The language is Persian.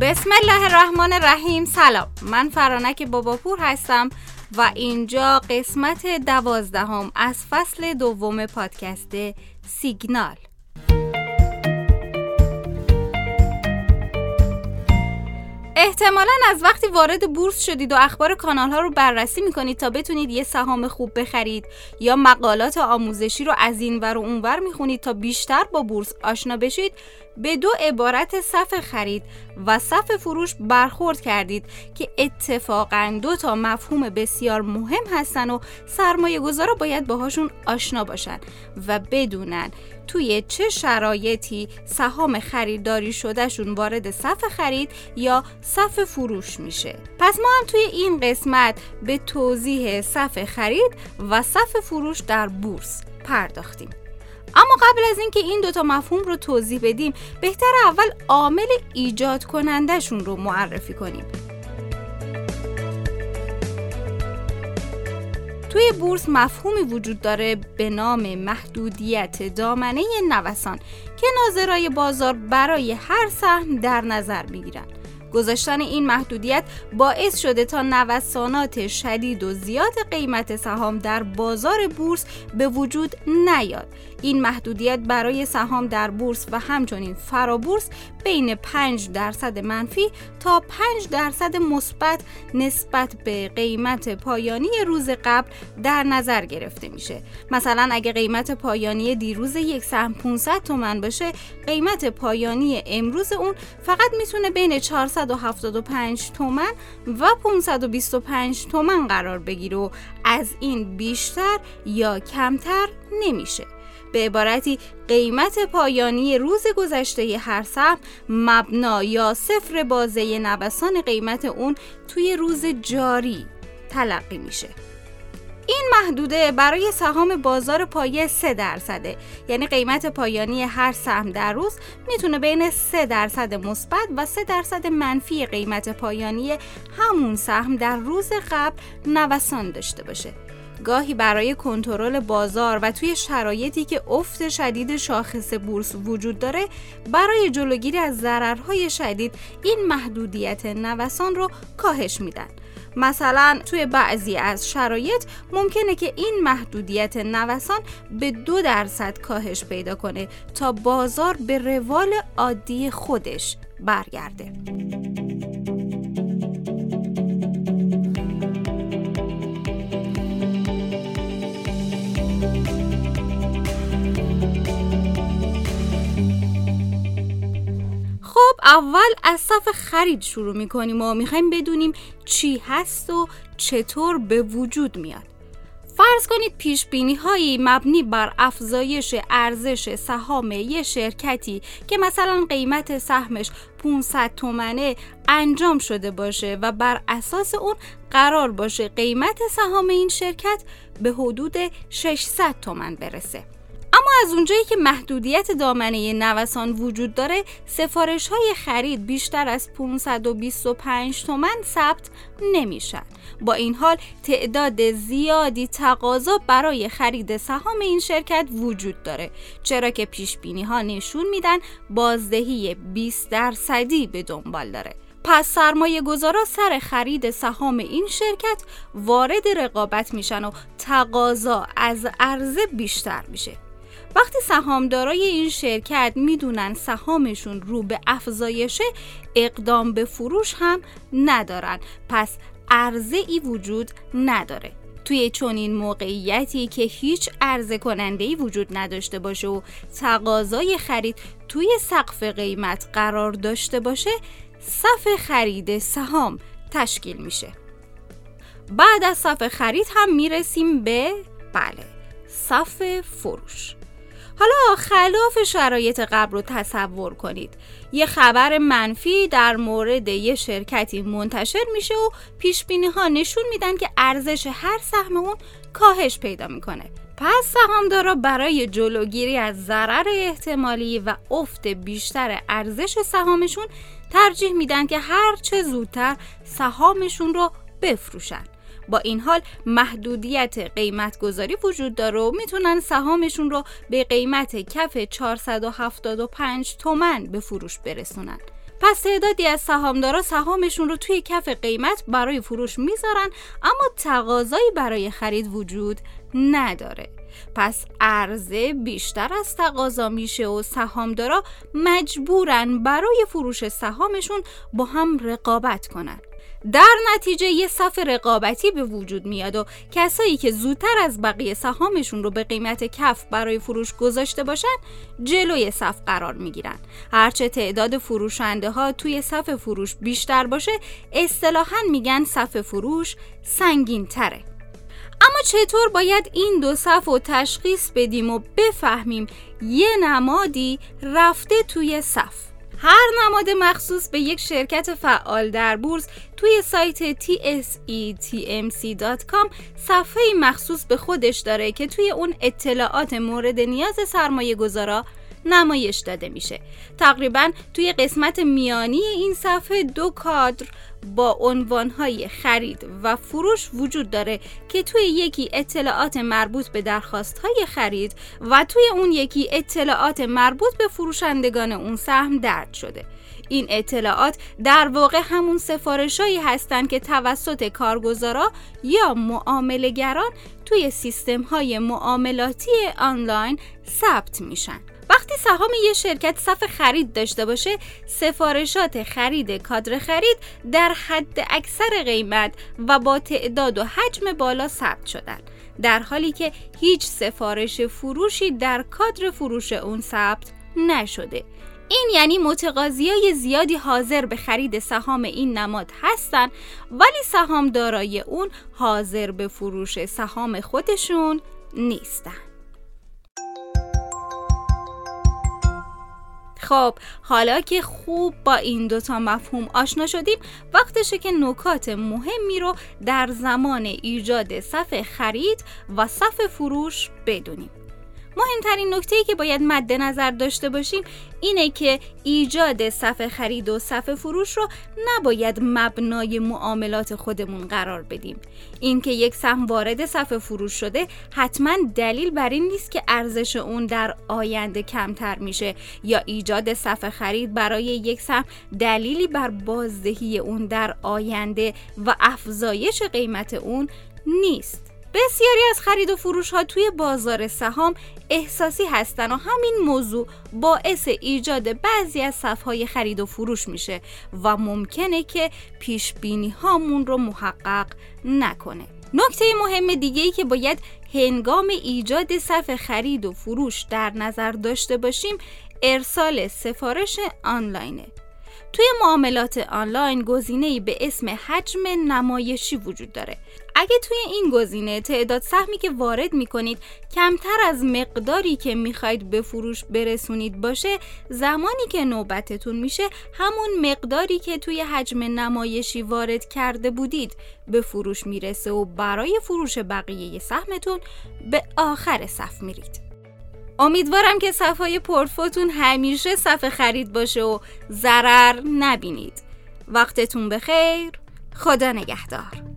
بسم الله الرحمن الرحیم. سلام. من فرانک باباپور هستم و اینجا قسمت دوازدهم از فصل دوم پادکست سیگنال. احتمالا از وقتی وارد بورس شدید و اخبار کانال ها رو بررسی می‌کنید تا بتونید یه سهام خوب بخرید یا مقالات آموزشی رو از این ور و اونور می‌خونید تا بیشتر با بورس آشنا بشید به دو عبارت صف خرید و صف فروش برخورد کردید که اتفاقا دو تا مفهوم بسیار مهم هستن و سرمایه گذارا باید باهاشون آشنا باشن و بدونن توی چه شرایطی سهام خریداری شدهشون وارد صف خرید یا صف فروش میشه. پس ما هم توی این قسمت به توضیح صف خرید و صف فروش در بورس پرداختیم. اما قبل از اینکه این دوتا مفهوم رو توضیح بدیم بهتر اول عامل ایجاد کنندهشون رو معرفی کنیم. توی بورس مفهومی وجود داره به نام محدودیت دامنه نوسان که ناظرای بازار برای هر سهم در نظر می‌گیرن. گذاشتن این محدودیت باعث شده تا نوسانات شدید و زیاد قیمت سهام در بازار بورس به وجود نیاد. این محدودیت برای سهام در بورس و همچنین فرابورس بین 5 درصد منفی تا 5 درصد مثبت نسبت به قیمت پایانی روز قبل در نظر گرفته میشه. مثلا اگه قیمت پایانی دیروز یک سهم 500 تومن باشه قیمت پایانی امروز اون فقط می‌تونه بین 475 تومن و 525 تومن قرار بگیره و از این بیشتر یا کمتر نمیشه. به عبارتی قیمت پایانی روز گذشته هر سهم مبنا یا صفر بازه نوسان قیمت اون توی روز جاری تلقی میشه. این محدوده برای سهام بازار پایه 3 درصده. یعنی قیمت پایانی هر سهم در روز می‌تونه بین 3 درصد مثبت و 3 درصد منفی قیمت پایانی همون سهم در روز قبل نوسان داشته باشه. گاهی برای کنترل بازار و توی شرایطی که افت شدید شاخص بورس وجود داره برای جلوگیری از ضررهای شدید این محدودیت نوسان رو کاهش میدن. مثلا توی بعضی از شرایط ممکنه که این محدودیت نوسان به دو درصد کاهش پیدا کنه تا بازار به روال عادی خودش برگرده. خب اول از صف خرید شروع می‌کنیم و می‌خوایم بدونیم چی هست و چطور به وجود میاد. فرض کنید پیش بینی هایی مبنی بر افزایش ارزش سهام یه شرکتی که مثلا قیمت سهمش 500 تومنه انجام شده باشه و بر اساس اون قرار باشه قیمت سهام این شرکت به حدود 600 تومن برسه. اما از اونجایی که محدودیت دامنه نوسان وجود داره سفارش های خرید بیشتر از 525 تومن ثبت نمیشن با این حال تعداد زیادی تقاضا برای خرید سهام این شرکت وجود داره چرا که پیش بینی ها نشون میدن بازدهی 20 درصدی به دنبال داره. پس سرمایه گذارا سر خرید سهام این شرکت وارد رقابت میشن و تقاضا از عرضه بیشتر میشه. وقتی سهامدارای این شرکت می‌دونن سهامشون رو به افزایشه اقدام به فروش هم ندارن. پس عرضه ای وجود نداره. توی چنین موقعیتی که هیچ عرضه کننده ای وجود نداشته باشه و تقاضای خرید توی سقف قیمت قرار داشته باشه صف خرید سهام تشکیل میشه. بعد از صف خرید هم می‌رسیم به بله صف فروش. حالا خلاف شرایط قبل رو تصور کنید. یه خبر منفی در مورد یه شرکتی منتشر میشه و پیش ها نشون میدن که ارزش هر سهم اون کاهش پیدا می‌کنه. پس سهامدارا برای جلوگیری از ضرر احتمالی و افت بیشتر ارزش سهامشون ترجیح میدن که هر چه زودتر سهامشون رو بفروشن. با این حال محدودیت قیمت گذاری وجود داره و می‌تونن سهامشون رو به قیمت کف 475 تومن به فروش برسونن. پس تعدادی از سهامدارا سهامشون رو توی کف قیمت برای فروش می‌ذارن اما تقاضایی برای خرید وجود نداره. پس عرضه بیشتر از تقاضا میشه و سهامدارا مجبورن برای فروش سهامشون با هم رقابت کنن. در نتیجه یه صف رقابتی به وجود میاد و کسایی که زودتر از بقیه سهامشون رو به قیمت کف برای فروش گذاشته باشن جلوی صف قرار می‌گیرن. هرچه تعداد فروشنده ها توی صف فروش بیشتر باشه اصطلاحا میگن صف فروش سنگین تره اما چطور باید این دو صف رو تشخیص بدیم و بفهمیم یه نمادی رفته توی صف؟ هر نماد مخصوص به یک شرکت فعال در بورس توی سایت tsetmc.com صفحه مخصوص به خودش داره که توی اون اطلاعات مورد نیاز سرمایه گذارا نمایش داده میشه. تقریبا توی قسمت میانی این صفحه دو کادر با عنوانهای خرید و فروش وجود داره که توی یکی اطلاعات مربوط به درخواست های خرید و توی اون یکی اطلاعات مربوط به فروشندگان اون سهم درد شده. این اطلاعات در واقع همون سفارشایی هستند که توسط کارگزارا یا معاملهگران توی سیستم های معاملاتی آنلاین ثبت میشن. وقتی سهام یه شرکت صف خرید داشته باشه سفارشات خرید کادر خرید در حد اکثر قیمت و با تعداد و حجم بالا ثبت شدن. در حالی که هیچ سفارش فروشی در کادر فروش اون ثبت نشده. این یعنی متقاضی های زیادی حاضر به خرید سهام این نماد هستند ولی سهام دارای اون حاضر به فروش سهام خودشون نیستن. خب حالا که خوب با این دوتا مفهوم آشنا شدیم وقتشه که نکات مهمی رو در زمان ایجاد صف خرید و صف فروش بدونیم. مهمترین نکته ای که باید مد نظر داشته باشیم اینه که ایجاد صف خرید و صف فروش رو نباید مبنای معاملات خودمون قرار بدیم. اینکه یک سهم وارد صف فروش شده حتما دلیل بر این نیست که ارزش اون در آینده کمتر میشه یا ایجاد صف خرید برای یک سهم دلیلی بر بازدهی اون در آینده و افزایش قیمت اون نیست. بسیاری از خرید و فروش ها توی بازار سهام احساسی هستن و همین موضوع باعث ایجاد بعضی از صفهای خرید و فروش میشه و ممکنه که پیش بینی هامون رو محقق نکنه. نکته مهم دیگه ای که باید هنگام ایجاد صف خرید و فروش در نظر داشته باشیم ارسال سفارش آنلاینه. توی معاملات آنلاین گزینه‌ای به اسم حجم نمایشی وجود داره. اگه توی این گزینه تعداد سهمی که وارد می‌کنید کمتر از مقداری که می‌خواید به فروش برسونید باشه زمانی که نوبتتون میشه همون مقداری که توی حجم نمایشی وارد کرده بودید به فروش می‌رسه و برای فروش بقیه سهمتون به آخر صف میرید. امیدوارم که صفای پورتفوتون همیشه صف خرید باشه و ضرر نبینید. وقتتون بخیر. خدا نگهدار.